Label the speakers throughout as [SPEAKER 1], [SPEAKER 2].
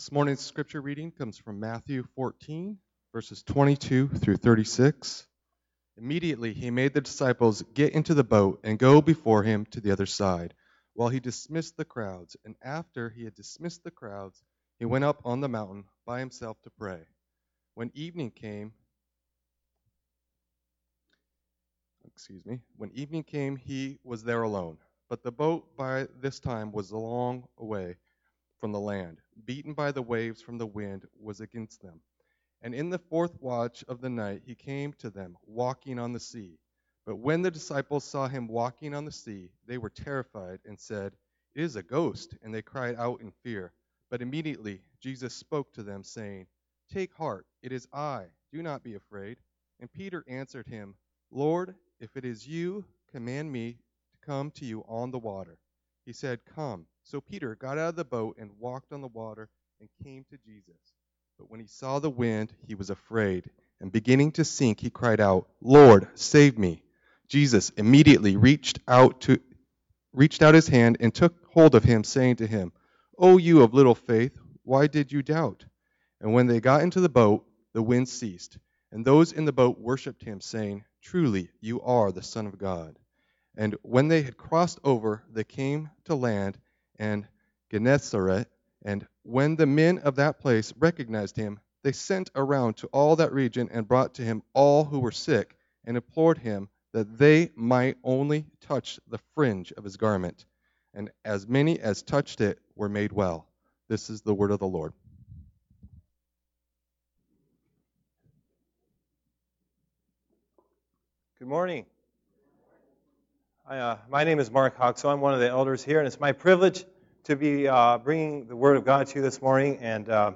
[SPEAKER 1] This morning's scripture reading comes from Matthew 14, verses 22 through 36. Immediately he made the disciples get into the boat and go before him to the other side, while he dismissed the crowds. And after he had dismissed the crowds, he went up on the mountain by himself to pray. When evening came, excuse me, when evening came, he was there alone. But the boat by this time was a long way from the land, beaten by the waves from the wind, was against them. And in the fourth watch of the night he came to them, walking on the sea. But when the disciples saw him walking on the sea, they were terrified and said, It is a ghost, and they cried out in fear. But immediately Jesus spoke to them, saying, Take heart, it is I, do not be afraid. And Peter answered him, Lord, if it is you, command me to come to you on the water. He said, Come. So Peter got out of the boat and walked on the water and came to Jesus. But when he saw the wind, he was afraid, and beginning to sink, he cried out, Lord, save me. Jesus immediately reached out to reached out his hand and took hold of him, saying to him, O you of little faith, why did you doubt? And when they got into the boat, the wind ceased, and those in the boat worshipped him, saying, Truly, you are the Son of God. And when they had crossed over, they came to land and Gennesaret. And when the men of that place recognized him, they sent around to all that region and brought to him all who were sick and implored him that they might only touch the fringe of his garment. And as many as touched it were made well. This is the word of the Lord.
[SPEAKER 2] Good morning. Uh, my name is Mark Hawk, so I'm one of the elders here, and it's my privilege to be uh, bringing the Word of God to you this morning. And uh,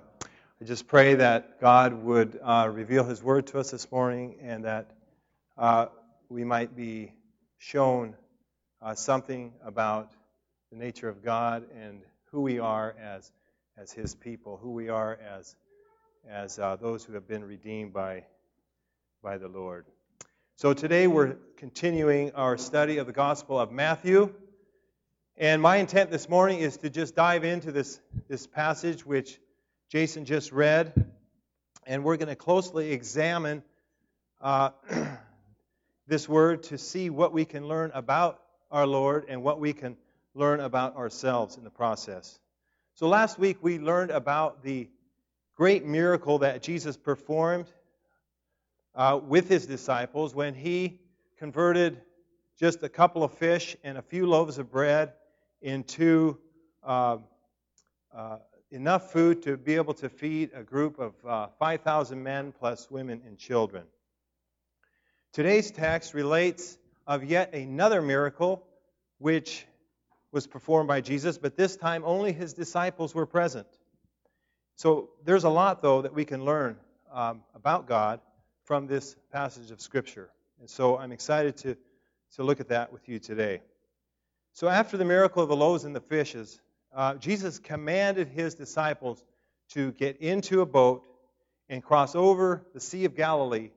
[SPEAKER 2] I just pray that God would uh, reveal His Word to us this morning and that uh, we might be shown uh, something about the nature of God and who we are as, as His people, who we are as, as those who have been redeemed by, by the Lord. So today we're continuing our study of the Gospel of Matthew. And my intent this morning is to just dive into this, this passage which Jason just read. And we're going to closely examine uh, this word to see what we can learn about our Lord and what we can learn about ourselves in the process. So last week we learned about the great miracle that Jesus performed uh, with his disciples when he converted just a couple of fish and a few loaves of bread into uh, uh, enough food to be able to feed a group of uh, 5,000 men plus women and children. Today's text relates of yet another miracle which was performed by Jesus, but this time only his disciples were present. So there's a lot, though, that we can learn um, about God from this passage of Scripture. And so I'm excited to, to look at that with you today. So, after the miracle of the loaves and the fishes, uh, Jesus commanded his disciples to get into a boat and cross over the Sea of Galilee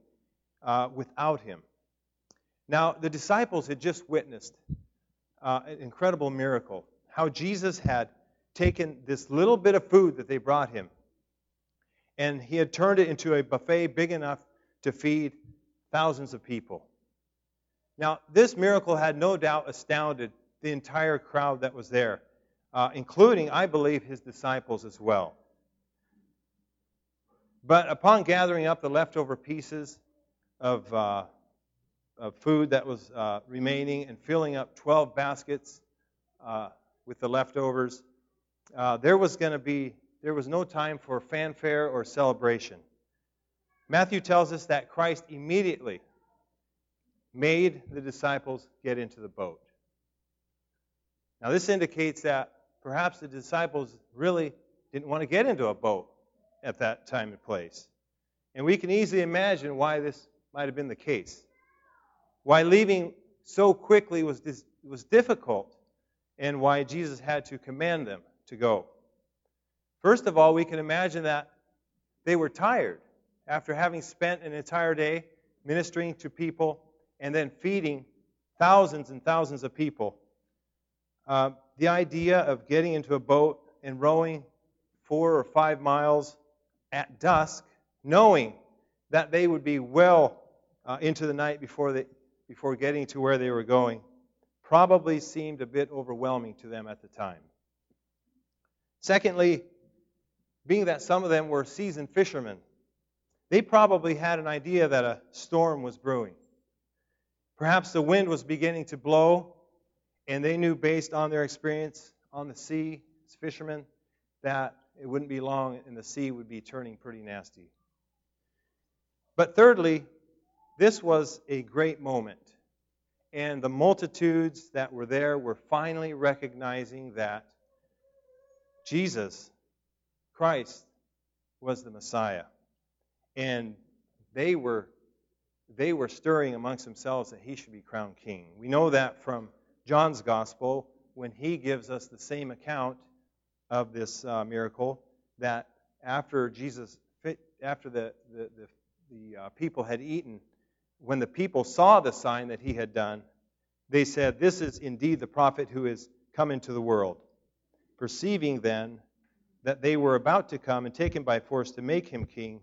[SPEAKER 2] uh, without him. Now, the disciples had just witnessed uh, an incredible miracle how Jesus had taken this little bit of food that they brought him and he had turned it into a buffet big enough to feed thousands of people. Now, this miracle had no doubt astounded the entire crowd that was there, uh, including, I believe, his disciples as well. But upon gathering up the leftover pieces of, uh, of food that was uh, remaining and filling up 12 baskets uh, with the leftovers, uh, there was going to be there was no time for fanfare or celebration. Matthew tells us that Christ immediately made the disciples get into the boat. Now, this indicates that perhaps the disciples really didn't want to get into a boat at that time and place. And we can easily imagine why this might have been the case. Why leaving so quickly was, was difficult, and why Jesus had to command them to go. First of all, we can imagine that they were tired after having spent an entire day ministering to people and then feeding thousands and thousands of people. Uh, the idea of getting into a boat and rowing four or five miles at dusk, knowing that they would be well uh, into the night before, they, before getting to where they were going, probably seemed a bit overwhelming to them at the time. Secondly, being that some of them were seasoned fishermen, they probably had an idea that a storm was brewing. Perhaps the wind was beginning to blow, and they knew based on their experience on the sea as fishermen that it wouldn't be long and the sea would be turning pretty nasty. But thirdly, this was a great moment. And the multitudes that were there were finally recognizing that Jesus, Christ, was the Messiah. And they were they were stirring amongst themselves that he should be crowned king. We know that from John's gospel when he gives us the same account of this uh, miracle that after Jesus after the the, the, the uh, people had eaten when the people saw the sign that he had done they said this is indeed the prophet who is come into the world perceiving then that they were about to come and take him by force to make him king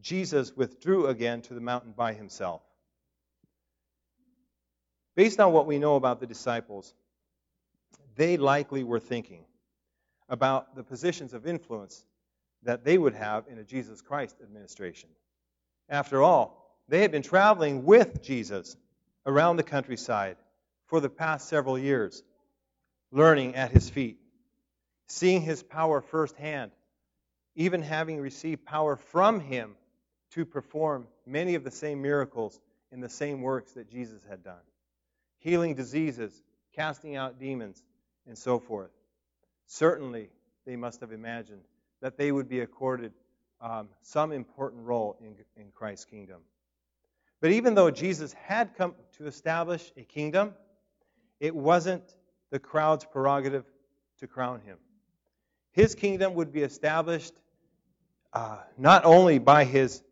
[SPEAKER 2] Jesus withdrew again to the mountain by himself. Based on what we know about the disciples, they likely were thinking about the positions of influence that they would have in a Jesus Christ administration. After all, they had been traveling with Jesus around the countryside for the past several years, learning at his feet, seeing his power firsthand, even having received power from him to perform many of the same miracles in the same works that Jesus had done healing diseases, casting out demons, and so forth. Certainly, they must have imagined that they would be accorded um, some important role in, in Christ's kingdom. But even though Jesus had come to establish a kingdom, it wasn't the crowd's prerogative to crown him. His kingdom would be established uh, not only by his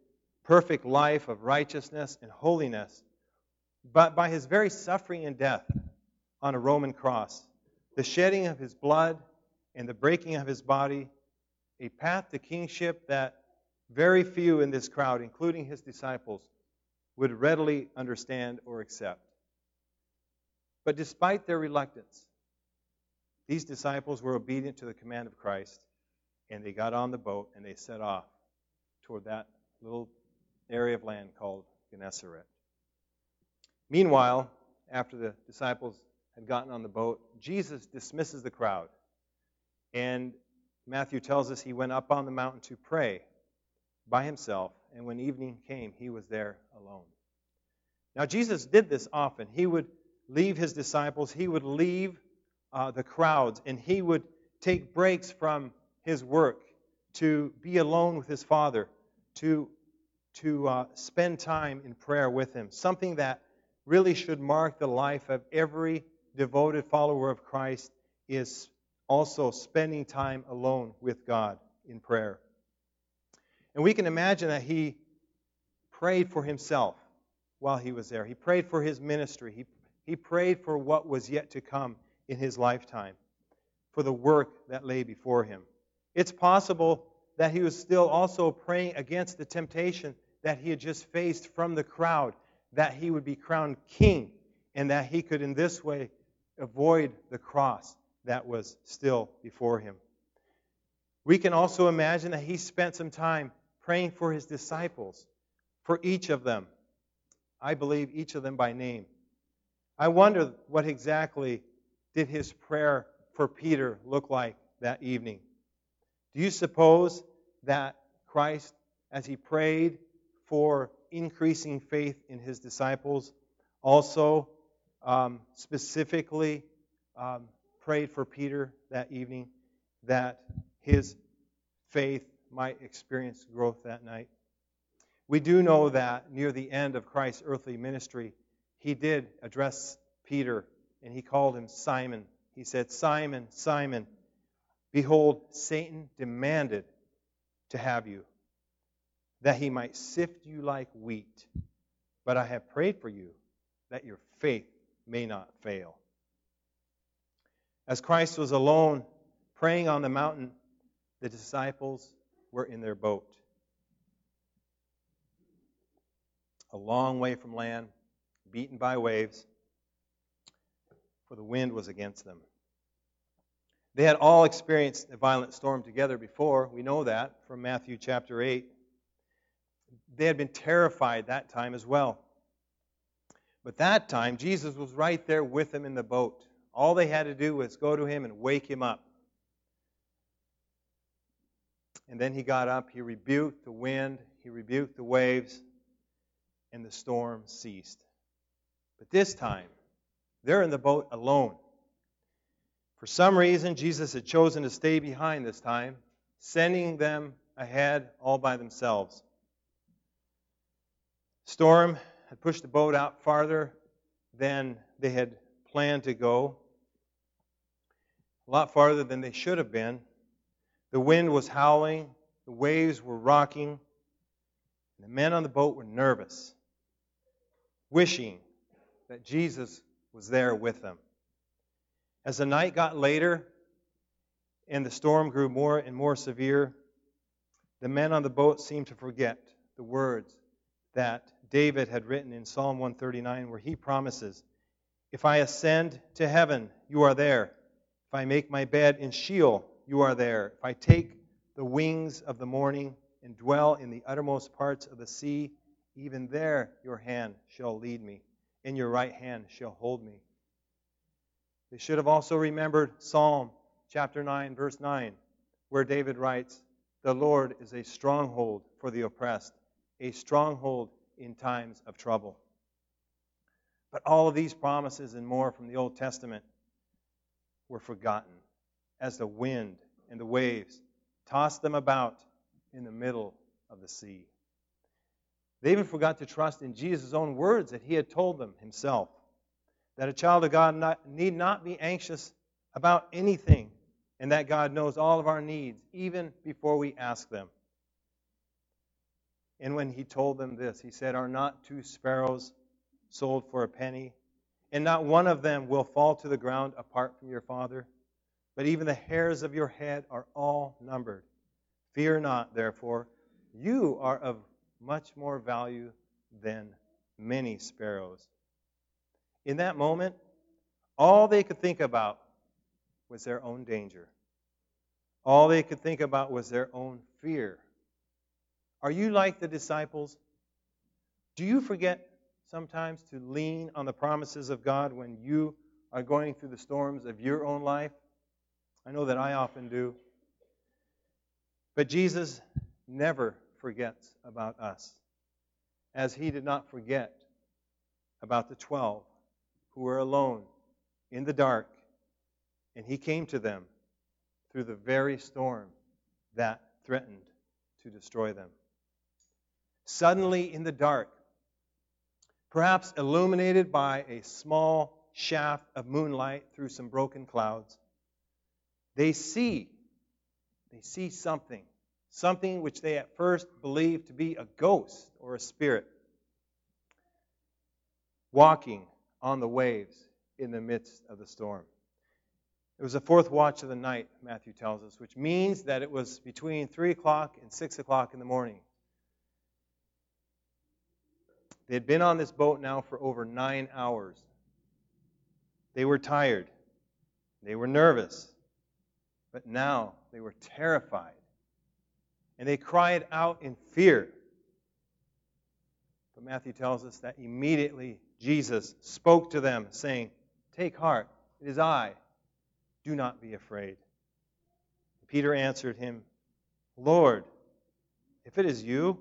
[SPEAKER 2] perfect life of righteousness and holiness, but by his very suffering and death on a Roman cross, the shedding of his blood and the breaking of his body, a path to kingship that very few in this crowd, including his disciples, would readily understand or accept. But despite their reluctance, these disciples were obedient to the command of Christ, and they got on the boat and they set off toward that little area of land called Gennesaret. Meanwhile, after the disciples had gotten on the boat, Jesus dismisses the crowd. And Matthew tells us he went up on the mountain to pray by himself, and when evening came, he was there alone. Now, Jesus did this often. He would leave his disciples, he would leave uh, the crowds, and he would take breaks from his work to be alone with his Father, to to uh, spend time in prayer with Him, something that really should mark the life of every devoted follower of Christ is also spending time alone with God in prayer. And we can imagine that he prayed for himself while he was there. He prayed for his ministry. He, he prayed for what was yet to come in his lifetime, for the work that lay before him. It's possible that he was still also praying against the temptation that he had just faced from the crowd, that he would be crowned king, and that he could in this way avoid the cross that was still before him. We can also imagine that he spent some time praying for his disciples, for each of them. I believe each of them by name. I wonder what exactly did his prayer for Peter look like that evening. Do you suppose that Christ, as he prayed for increasing faith in his disciples. Also, um, specifically, um, prayed for Peter that evening that his faith might experience growth that night. We do know that near the end of Christ's earthly ministry, he did address Peter and he called him Simon. He said, Simon, Simon, behold, Satan demanded to have you that he might sift you like wheat. But I have prayed for you that your faith may not fail. As Christ was alone praying on the mountain, The disciples were in their boat. A long way from land, beaten by waves, for the wind was against them. They had all experienced a violent storm together before. We know that from Matthew chapter 8. They had been terrified that time as well. But that time, Jesus was right there with them in the boat. All they had to do was go to him and wake him up. And then he got up, he rebuked the wind, he rebuked the waves, and the storm ceased. But this time, they're in the boat alone. For some reason, Jesus had chosen to stay behind this time, sending them ahead all by themselves. Storm had pushed the boat out farther than they had planned to go, a lot farther than they should have been. The wind was howling, the waves were rocking, and the men on the boat were nervous, wishing that Jesus was there with them. As the night got later and the storm grew more and more severe, the men on the boat seemed to forget the words that David had written in Psalm 139, where he promises, If I ascend to heaven, you are there. If I make my bed in Sheol, you are there. If I take the wings of the morning and dwell in the uttermost parts of the sea, even there your hand shall lead me, and your right hand shall hold me. They should have also remembered Psalm chapter 9, verse 9, where David writes, The Lord is a stronghold for the oppressed, a stronghold in times of trouble. But all of these promises and more from the Old Testament were forgotten as the wind and the waves tossed them about in the middle of the sea. They even forgot to trust in Jesus' own words that he had told them himself that a child of God not, need not be anxious about anything, and that God knows all of our needs, even before we ask them. And when he told them this, he said, Are not two sparrows sold for a penny? And not one of them will fall to the ground apart from your Father? But even the hairs of your head are all numbered. Fear not, therefore, you are of much more value than many sparrows. In that moment, all they could think about was their own danger. All they could think about was their own fear. Are you like the disciples? Do you forget sometimes to lean on the promises of God when you are going through the storms of your own life? I know that I often do. But Jesus never forgets about us, as he did not forget about the twelve who were alone in the dark, and he came to them through the very storm that threatened to destroy them. Suddenly, in the dark, perhaps illuminated by a small shaft of moonlight through some broken clouds, they see, they see something, something which they at first believed to be a ghost or a spirit, walking on the waves in the midst of the storm. It was the fourth watch of the night, Matthew tells us, which means that it was between 3 o'clock and 6 o'clock in the morning. They had been on this boat now for over nine hours. They were tired. They were nervous. But now they were terrified. And they cried out in fear. But Matthew tells us that immediately Jesus spoke to them, saying, Take heart, it is I. Do not be afraid. Peter answered him, Lord, if it is you,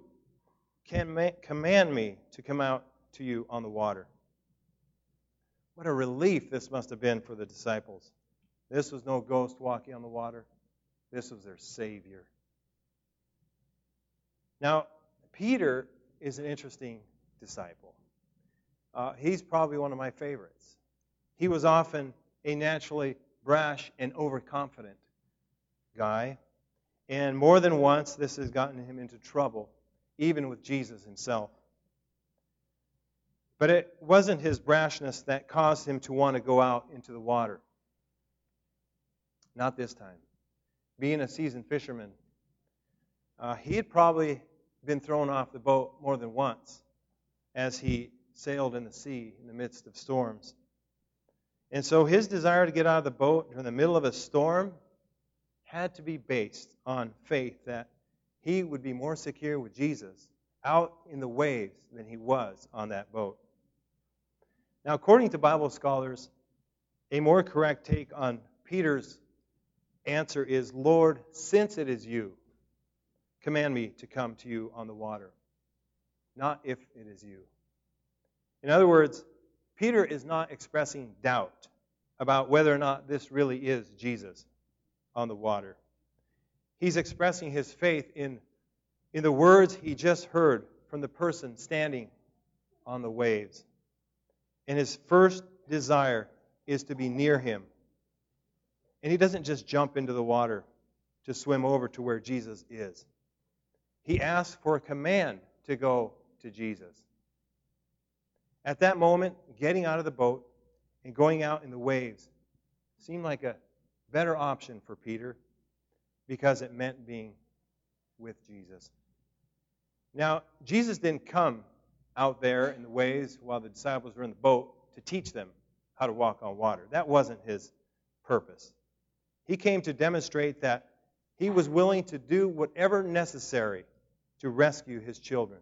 [SPEAKER 2] can command me to come out to you on the water. What a relief this must have been for the disciples. This was no ghost walking on the water, this was their Savior. Now, Peter is an interesting disciple. Uh, he's probably one of my favorites. He was often a naturally brash and overconfident guy. And more than once, this has gotten him into trouble, even with Jesus himself. But it wasn't his brashness that caused him to want to go out into the water. Not this time. being a seasoned fisherman, uh, he had probably been thrown off the boat more than once as he sailed in the sea in the midst of storms. And so his desire to get out of the boat in the middle of a storm had to be based on faith that he would be more secure with Jesus out in the waves than he was on that boat. Now, according to Bible scholars, a more correct take on Peter's answer is Lord, since it is you, command me to come to you on the water, not if it is you. In other words, Peter is not expressing doubt about whether or not this really is Jesus on the water. He's expressing his faith in, in the words he just heard from the person standing on the waves. And his first desire is to be near him. And he doesn't just jump into the water to swim over to where Jesus is. He asks for a command to go to Jesus. At that moment, getting out of the boat and going out in the waves seemed like a better option for Peter because it meant being with Jesus. Now, Jesus didn't come out there in the waves while the disciples were in the boat to teach them how to walk on water. That wasn't his purpose. He came to demonstrate that he was willing to do whatever necessary to rescue his children.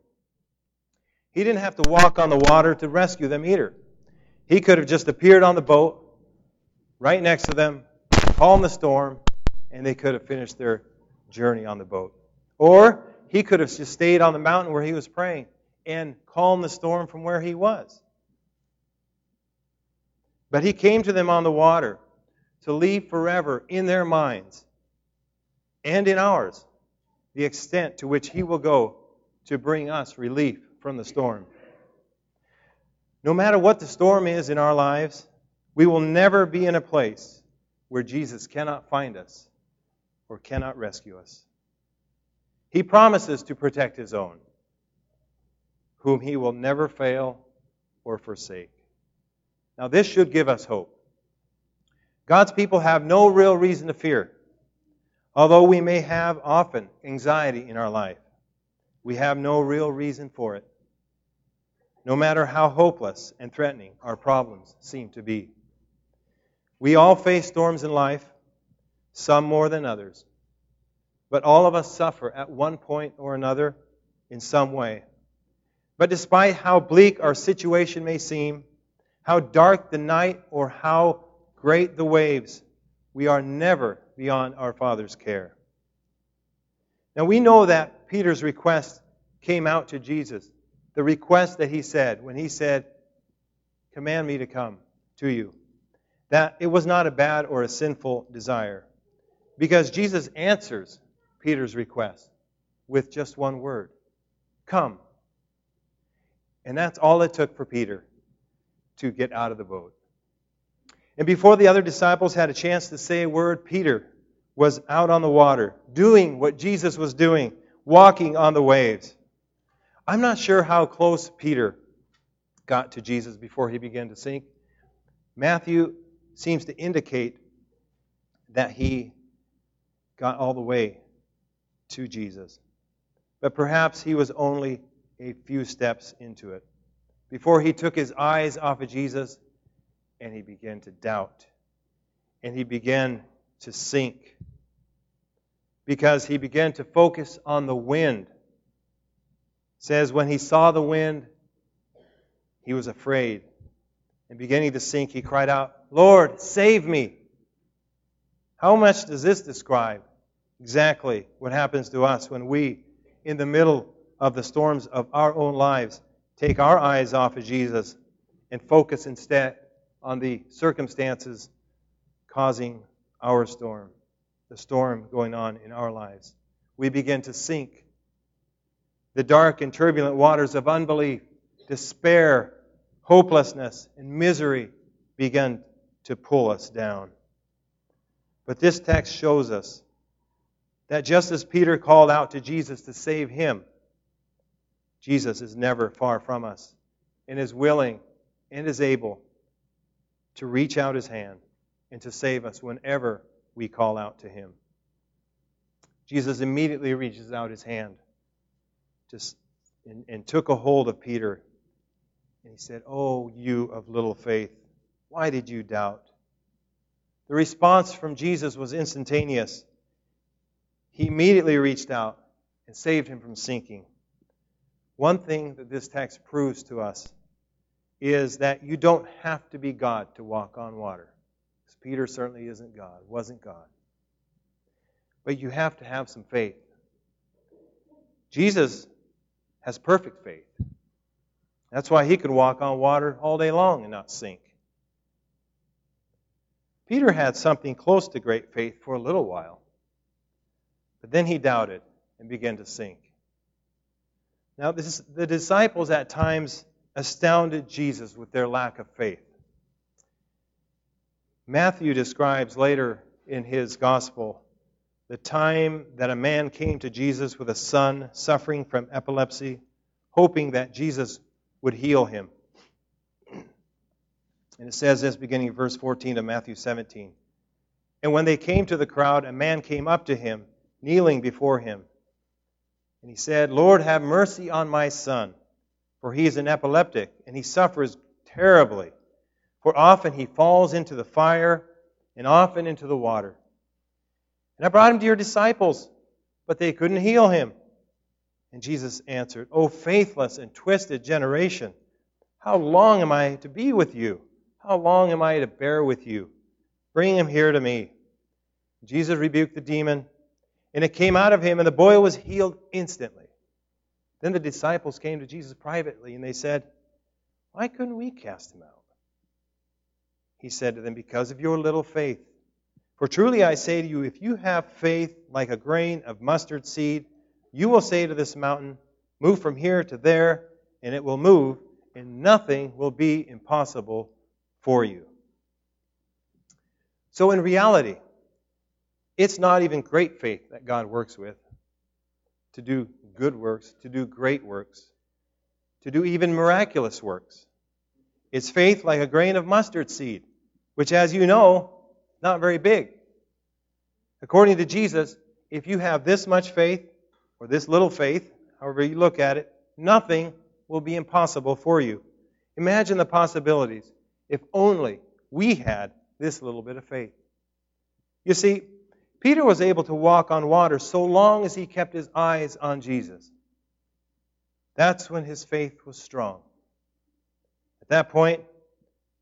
[SPEAKER 2] He didn't have to walk on the water to rescue them either. He could have just appeared on the boat right next to them, calmed the storm, and they could have finished their journey on the boat. Or he could have just stayed on the mountain where he was praying and calmed the storm from where he was. But he came to them on the water to leave forever in their minds and in ours the extent to which he will go to bring us relief from the storm. No matter what the storm is in our lives, we will never be in a place where Jesus cannot find us or cannot rescue us. He promises to protect his own, whom he will never fail or forsake. Now, this should give us hope. God's people have no real reason to fear, although we may have often anxiety in our life. We have no real reason for it no matter how hopeless and threatening our problems seem to be. We all face storms in life, some more than others. But all of us suffer at one point or another in some way. But despite how bleak our situation may seem, how dark the night, or how great the waves, we are never beyond our Father's care. Now we know that Peter's request came out to Jesus the request that he said when he said, Command me to come to you. That it was not a bad or a sinful desire. Because Jesus answers Peter's request with just one word Come. And that's all it took for Peter to get out of the boat. And before the other disciples had a chance to say a word, Peter was out on the water, doing what Jesus was doing, walking on the waves. I'm not sure how close Peter got to Jesus before he began to sink. Matthew seems to indicate that he got all the way to Jesus. But perhaps he was only a few steps into it before he took his eyes off of Jesus and he began to doubt. And he began to sink because he began to focus on the wind It says, When he saw the wind, he was afraid. And beginning to sink, he cried out, Lord, save me. How much does this describe exactly what happens to us when we, in the middle of the storms of our own lives, take our eyes off of Jesus and focus instead on the circumstances causing our storm, the storm going on in our lives? We begin to sink the dark and turbulent waters of unbelief, despair, hopelessness, and misery begin to pull us down. But this text shows us that just as Peter called out to Jesus to save him, Jesus is never far from us and is willing and is able to reach out his hand and to save us whenever we call out to him. Jesus immediately reaches out his hand just, and, and took a hold of Peter. And he said, Oh, you of little faith, why did you doubt? The response from Jesus was instantaneous. He immediately reached out and saved him from sinking. One thing that this text proves to us is that you don't have to be God to walk on water. Because Peter certainly isn't God, wasn't God. But you have to have some faith. Jesus has perfect faith. That's why he could walk on water all day long and not sink. Peter had something close to great faith for a little while, but then he doubted and began to sink. Now, this, the disciples at times astounded Jesus with their lack of faith. Matthew describes later in his gospel the time that a man came to Jesus with a son suffering from epilepsy, hoping that Jesus would heal him. And it says this beginning of verse 14 of Matthew 17. And when they came to the crowd, a man came up to him, kneeling before him. And he said, Lord, have mercy on my son, for he is an epileptic, and he suffers terribly. For often he falls into the fire, and often into the water. And I brought him to your disciples, but they couldn't heal him. And Jesus answered, O faithless and twisted generation, how long am I to be with you? How long am I to bear with you? Bring him here to me. Jesus rebuked the demon, and it came out of him, and the boy was healed instantly. Then the disciples came to Jesus privately, and they said, Why couldn't we cast him out? He said to them, Because of your little faith. For truly I say to you, if you have faith like a grain of mustard seed, you will say to this mountain, Move from here to there, and it will move, and nothing will be impossible for you. So, in reality, it's not even great faith that God works with to do good works, to do great works, to do even miraculous works. It's faith like a grain of mustard seed, which, as you know, not very big. According to Jesus, if you have this much faith, or this little faith, however you look at it, nothing will be impossible for you. Imagine the possibilities if only we had this little bit of faith. You see, Peter was able to walk on water so long as he kept his eyes on Jesus. That's when his faith was strong. At that point,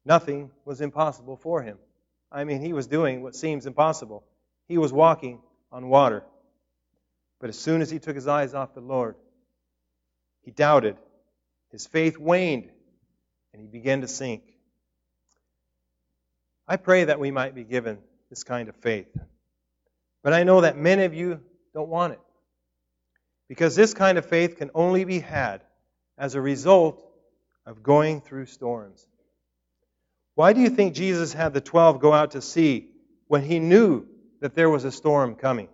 [SPEAKER 2] nothing was impossible for him. I mean, he was doing what seems impossible. He was walking on water. But as soon as he took his eyes off the Lord, he doubted. His faith waned, and he began to sink. I pray that we might be given this kind of faith. But I know that many of you don't want it. Because this kind of faith can only be had as a result of going through storms. Why do you think Jesus had the 12 go out to sea when he knew that there was a storm coming?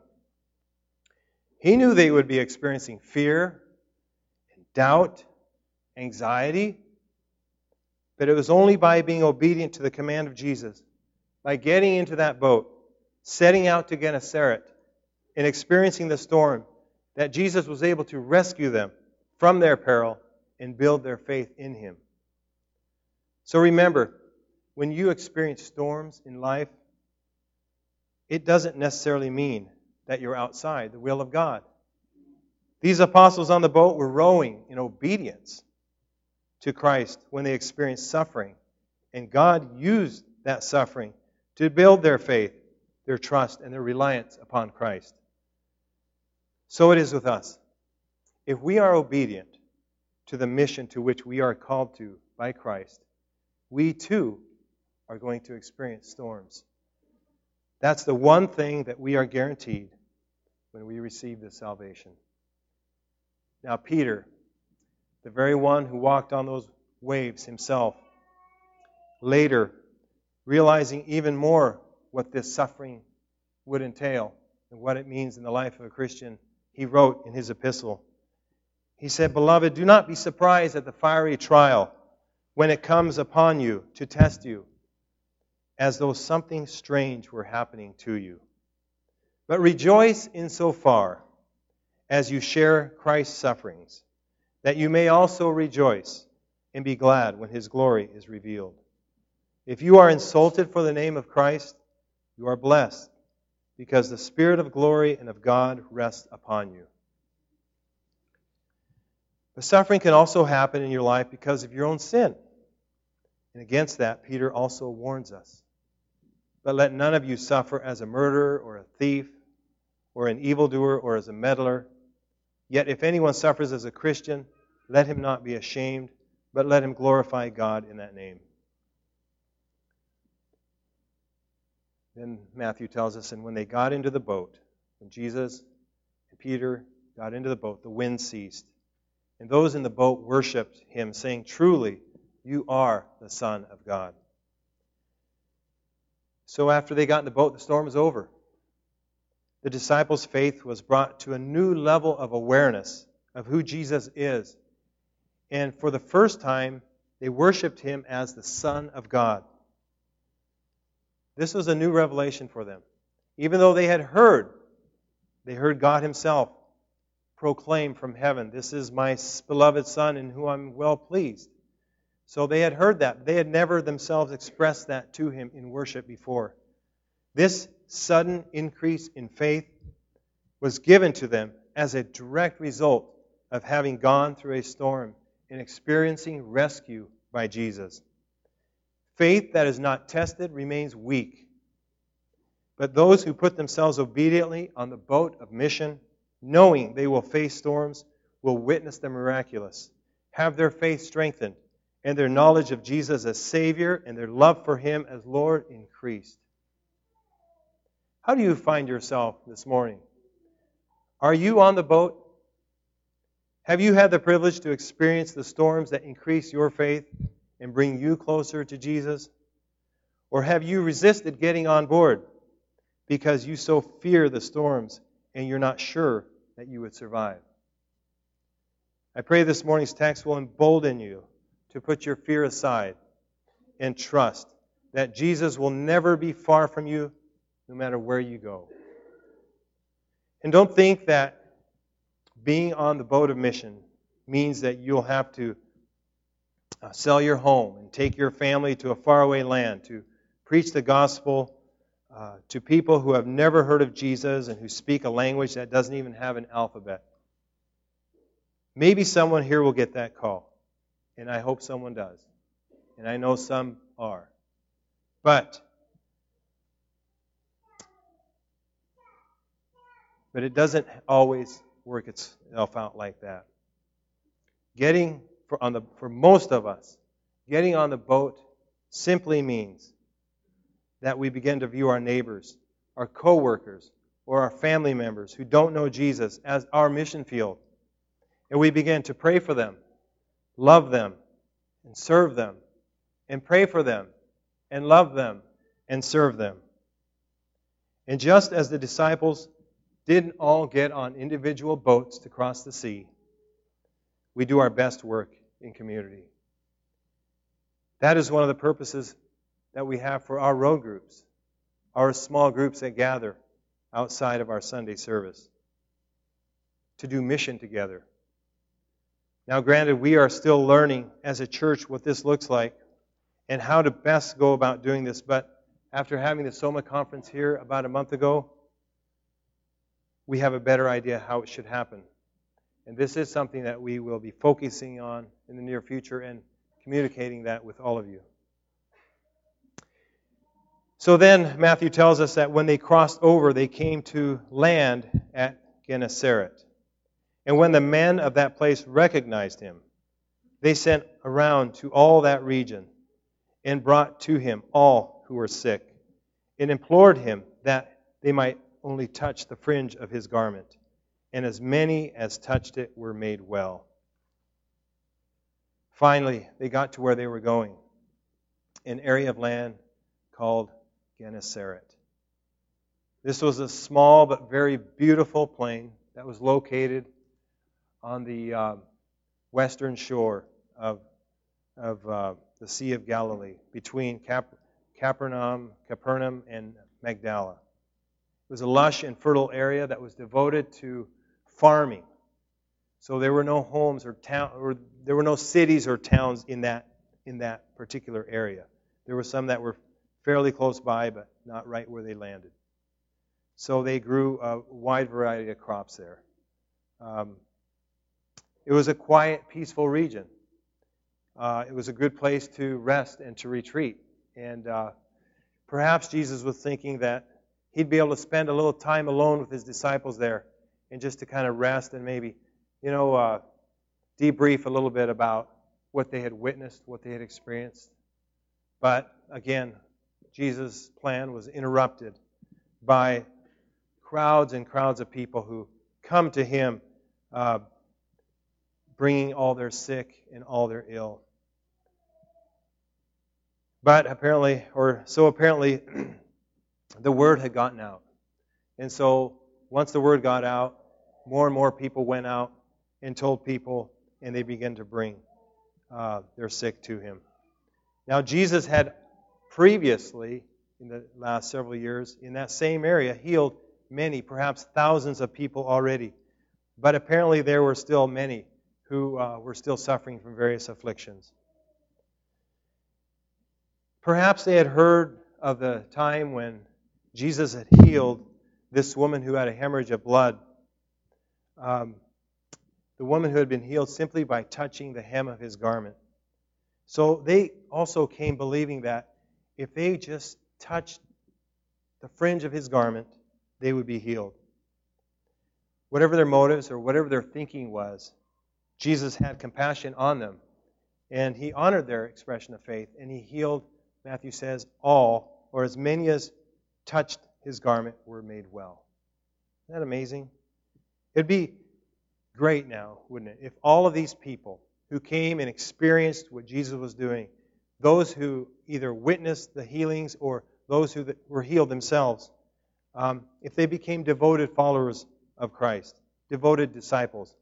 [SPEAKER 2] He knew they would be experiencing fear and doubt, anxiety. But it was only by being obedient to the command of Jesus, by getting into that boat, setting out to Gennesaret, and experiencing the storm, that Jesus was able to rescue them from their peril and build their faith in Him. So remember, when you experience storms in life, it doesn't necessarily mean that you're outside the will of God. These apostles on the boat were rowing in obedience to Christ when they experienced suffering. And God used that suffering to build their faith, their trust, and their reliance upon Christ. So it is with us. If we are obedient to the mission to which we are called to by Christ, we too are going to experience storms. That's the one thing that we are guaranteed when we receive this salvation. Now, Peter, the very one who walked on those waves himself, later, realizing even more what this suffering would entail and what it means in the life of a Christian, he wrote in his epistle. He said, Beloved, do not be surprised at the fiery trial when it comes upon you to test you as though something strange were happening to you. But rejoice insofar as you share Christ's sufferings, that you may also rejoice and be glad when his glory is revealed. If you are insulted for the name of Christ, you are blessed, because the Spirit of glory and of God rests upon you. But suffering can also happen in your life because of your own sin. And against that, Peter also warns us. But let none of you suffer as a murderer or a thief or an evildoer or as a meddler. Yet if anyone suffers as a Christian, let him not be ashamed, but let him glorify God in that name. Then Matthew tells us, and when they got into the boat, when Jesus and Peter got into the boat, the wind ceased. And those in the boat worshiped him, saying, Truly, you are the Son of God. So after they got in the boat, the storm was over. The disciples' faith was brought to a new level of awareness of who Jesus is. And for the first time, they worshiped him as the Son of God. This was a new revelation for them. Even though they had heard, they heard God Himself proclaim from heaven, This is my beloved Son in whom I'm well pleased. So they had heard that. They had never themselves expressed that to Him in worship before. This sudden increase in faith was given to them as a direct result of having gone through a storm and experiencing rescue by Jesus. Faith that is not tested remains weak. But those who put themselves obediently on the boat of mission, knowing they will face storms, will witness the miraculous, have their faith strengthened, and their knowledge of Jesus as Savior and their love for Him as Lord increased. How do you find yourself this morning? Are you on the boat? Have you had the privilege to experience the storms that increase your faith and bring you closer to Jesus? Or have you resisted getting on board because you so fear the storms and you're not sure that you would survive? I pray this morning's text will embolden you to put your fear aside and trust that Jesus will never be far from you no matter where you go. And don't think that being on the boat of mission means that you'll have to uh, sell your home and take your family to a faraway land to preach the gospel uh, to people who have never heard of Jesus and who speak a language that doesn't even have an alphabet. Maybe someone here will get that call, and I hope someone does. And I know some are. But but it doesn't always work itself out like that. Getting for, the, for most of us, getting on the boat simply means that we begin to view our neighbors, our coworkers, or our family members who don't know Jesus as our mission field. And we begin to pray for them, love them, and serve them, and pray for them, and love them, and serve them. And just as the disciples didn't all get on individual boats to cross the sea, we do our best work in community. That is one of the purposes that we have for our road groups, our small groups that gather outside of our Sunday service to do mission together. Now, granted, we are still learning as a church what this looks like and how to best go about doing this, but after having the Soma conference here about a month ago, we have a better idea how it should happen. And this is something that we will be focusing on in the near future and communicating that with all of you. So then, Matthew tells us that when they crossed over, they came to land at Gennesaret. And when the men of that place recognized him, they sent around to all that region and brought to him all who were sick and implored him that they might only touch the fringe of his garment and as many as touched it were made well. Finally, they got to where they were going, an area of land called Gennesaret. This was a small but very beautiful plain that was located on the uh, western shore of, of uh, the Sea of Galilee, between Cap- Capernaum, Capernaum and Magdala. It was a lush and fertile area that was devoted to farming. So there were no homes or town or there were no cities or towns in that in that particular area. There were some that were fairly close by, but not right where they landed. So they grew a wide variety of crops there. Um, it was a quiet, peaceful region. Uh, it was a good place to rest and to retreat. And uh, perhaps Jesus was thinking that he'd be able to spend a little time alone with his disciples there and just to kind of rest and maybe, you know, uh, debrief a little bit about what they had witnessed, what they had experienced. But again, Jesus' plan was interrupted by crowds and crowds of people who come to him uh, bringing all their sick and all their ill. But apparently, or so apparently, the word had gotten out. And so once the word got out, more and more people went out and told people, and they began to bring uh, their sick to him. Now, Jesus had previously, in the last several years, in that same area, healed many, perhaps thousands of people already. But apparently, there were still many who uh, were still suffering from various afflictions. Perhaps they had heard of the time when Jesus had healed this woman who had a hemorrhage of blood. Um, the woman who had been healed simply by touching the hem of his garment. So they also came believing that if they just touched the fringe of his garment, they would be healed. Whatever their motives or whatever their thinking was, Jesus had compassion on them. And he honored their expression of faith, and he healed, Matthew says, all, or as many as touched his garment were made well. Isn't that amazing? It'd be great now, wouldn't it, if all of these people who came and experienced what Jesus was doing, those who either witnessed the healings or those who were healed themselves, um, if they became devoted followers of Christ, devoted disciples.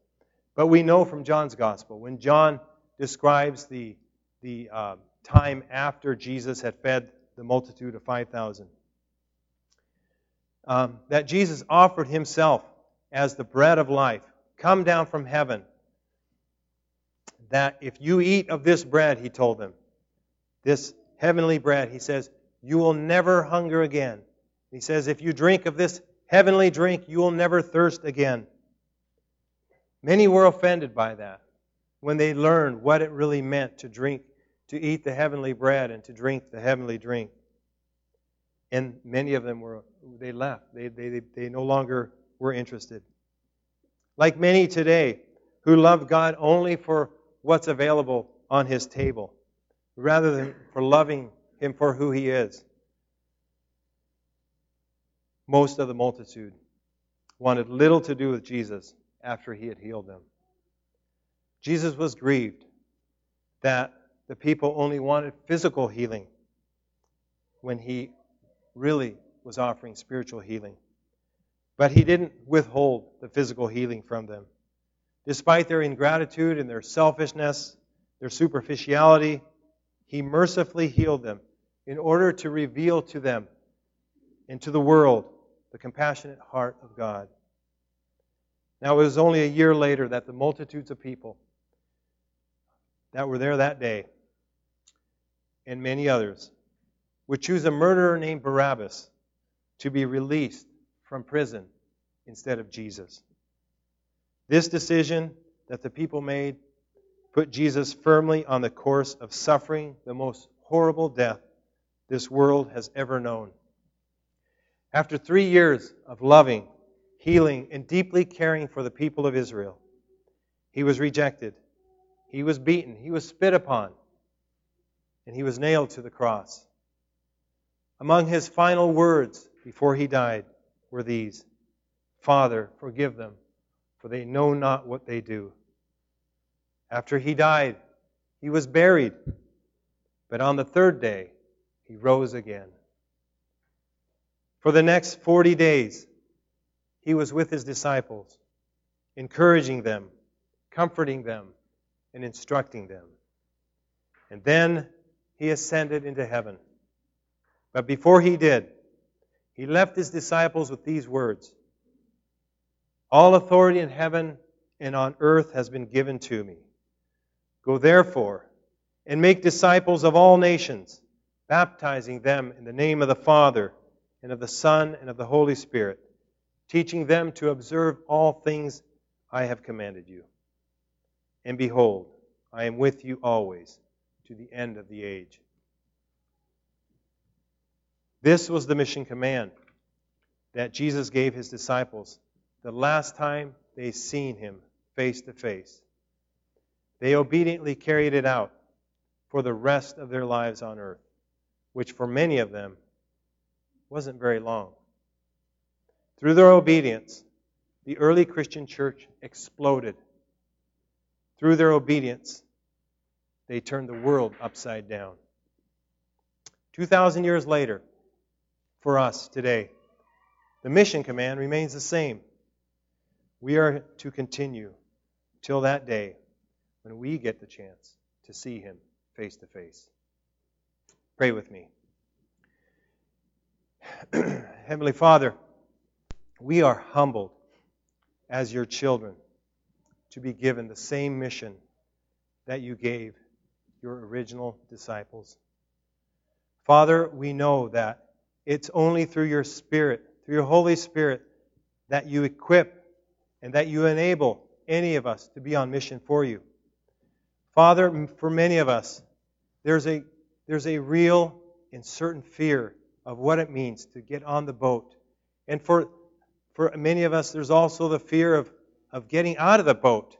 [SPEAKER 2] But we know from John's gospel, when John describes the, the uh, time after Jesus had fed the multitude of 5,000, um, that Jesus offered himself as the bread of life, come down from heaven. That if you eat of this bread, he told them, this heavenly bread, he says, you will never hunger again. He says, if you drink of this heavenly drink, you will never thirst again. Many were offended by that when they learned what it really meant to drink, to eat the heavenly bread and to drink the heavenly drink. And many of them were, they left. They, they, they no longer were interested. Like many today who love God only for what's available on His table, rather than for loving Him for who He is most of the multitude wanted little to do with Jesus after he had healed them. Jesus was grieved that the people only wanted physical healing when he really was offering spiritual healing. But he didn't withhold the physical healing from them. Despite their ingratitude and their selfishness, their superficiality, he mercifully healed them in order to reveal to them and to the world the compassionate heart of God. Now, it was only a year later that the multitudes of people that were there that day, and many others, would choose a murderer named Barabbas to be released from prison instead of Jesus. This decision that the people made put Jesus firmly on the course of suffering the most horrible death this world has ever known. After three years of loving, healing, and deeply caring for the people of Israel, he was rejected. He was beaten. He was spit upon. And he was nailed to the cross. Among his final words before he died were these Father, forgive them, for they know not what they do. After he died, he was buried. But on the third day, he rose again. For the next 40 days, he was with his disciples, encouraging them, comforting them, and instructing them. And then he ascended into heaven. But before he did, he left his disciples with these words All authority in heaven and on earth has been given to me. Go therefore and make disciples of all nations, baptizing them in the name of the Father, and of the Son, and of the Holy Spirit, teaching them to observe all things I have commanded you. And behold, I am with you always to the end of the age. This was the mission command that Jesus gave his disciples the last time they seen him face to face. They obediently carried it out for the rest of their lives on earth, which for many of them wasn't very long. Through their obedience, the early Christian church exploded. Through their obedience, they turned the world upside down. 2,000 years later, for us today, the mission command remains the same. We are to continue till that day when we get the chance to see Him face to face. Pray with me. Heavenly Father, we are humbled as your children to be given the same mission that you gave your original disciples. Father, we know that it's only through your Spirit, through your Holy Spirit, that you equip and that you enable any of us to be on mission for you. Father, for many of us, there's a, there's a real and certain fear of what it means to get on the boat. And for, for many of us, there's also the fear of, of getting out of the boat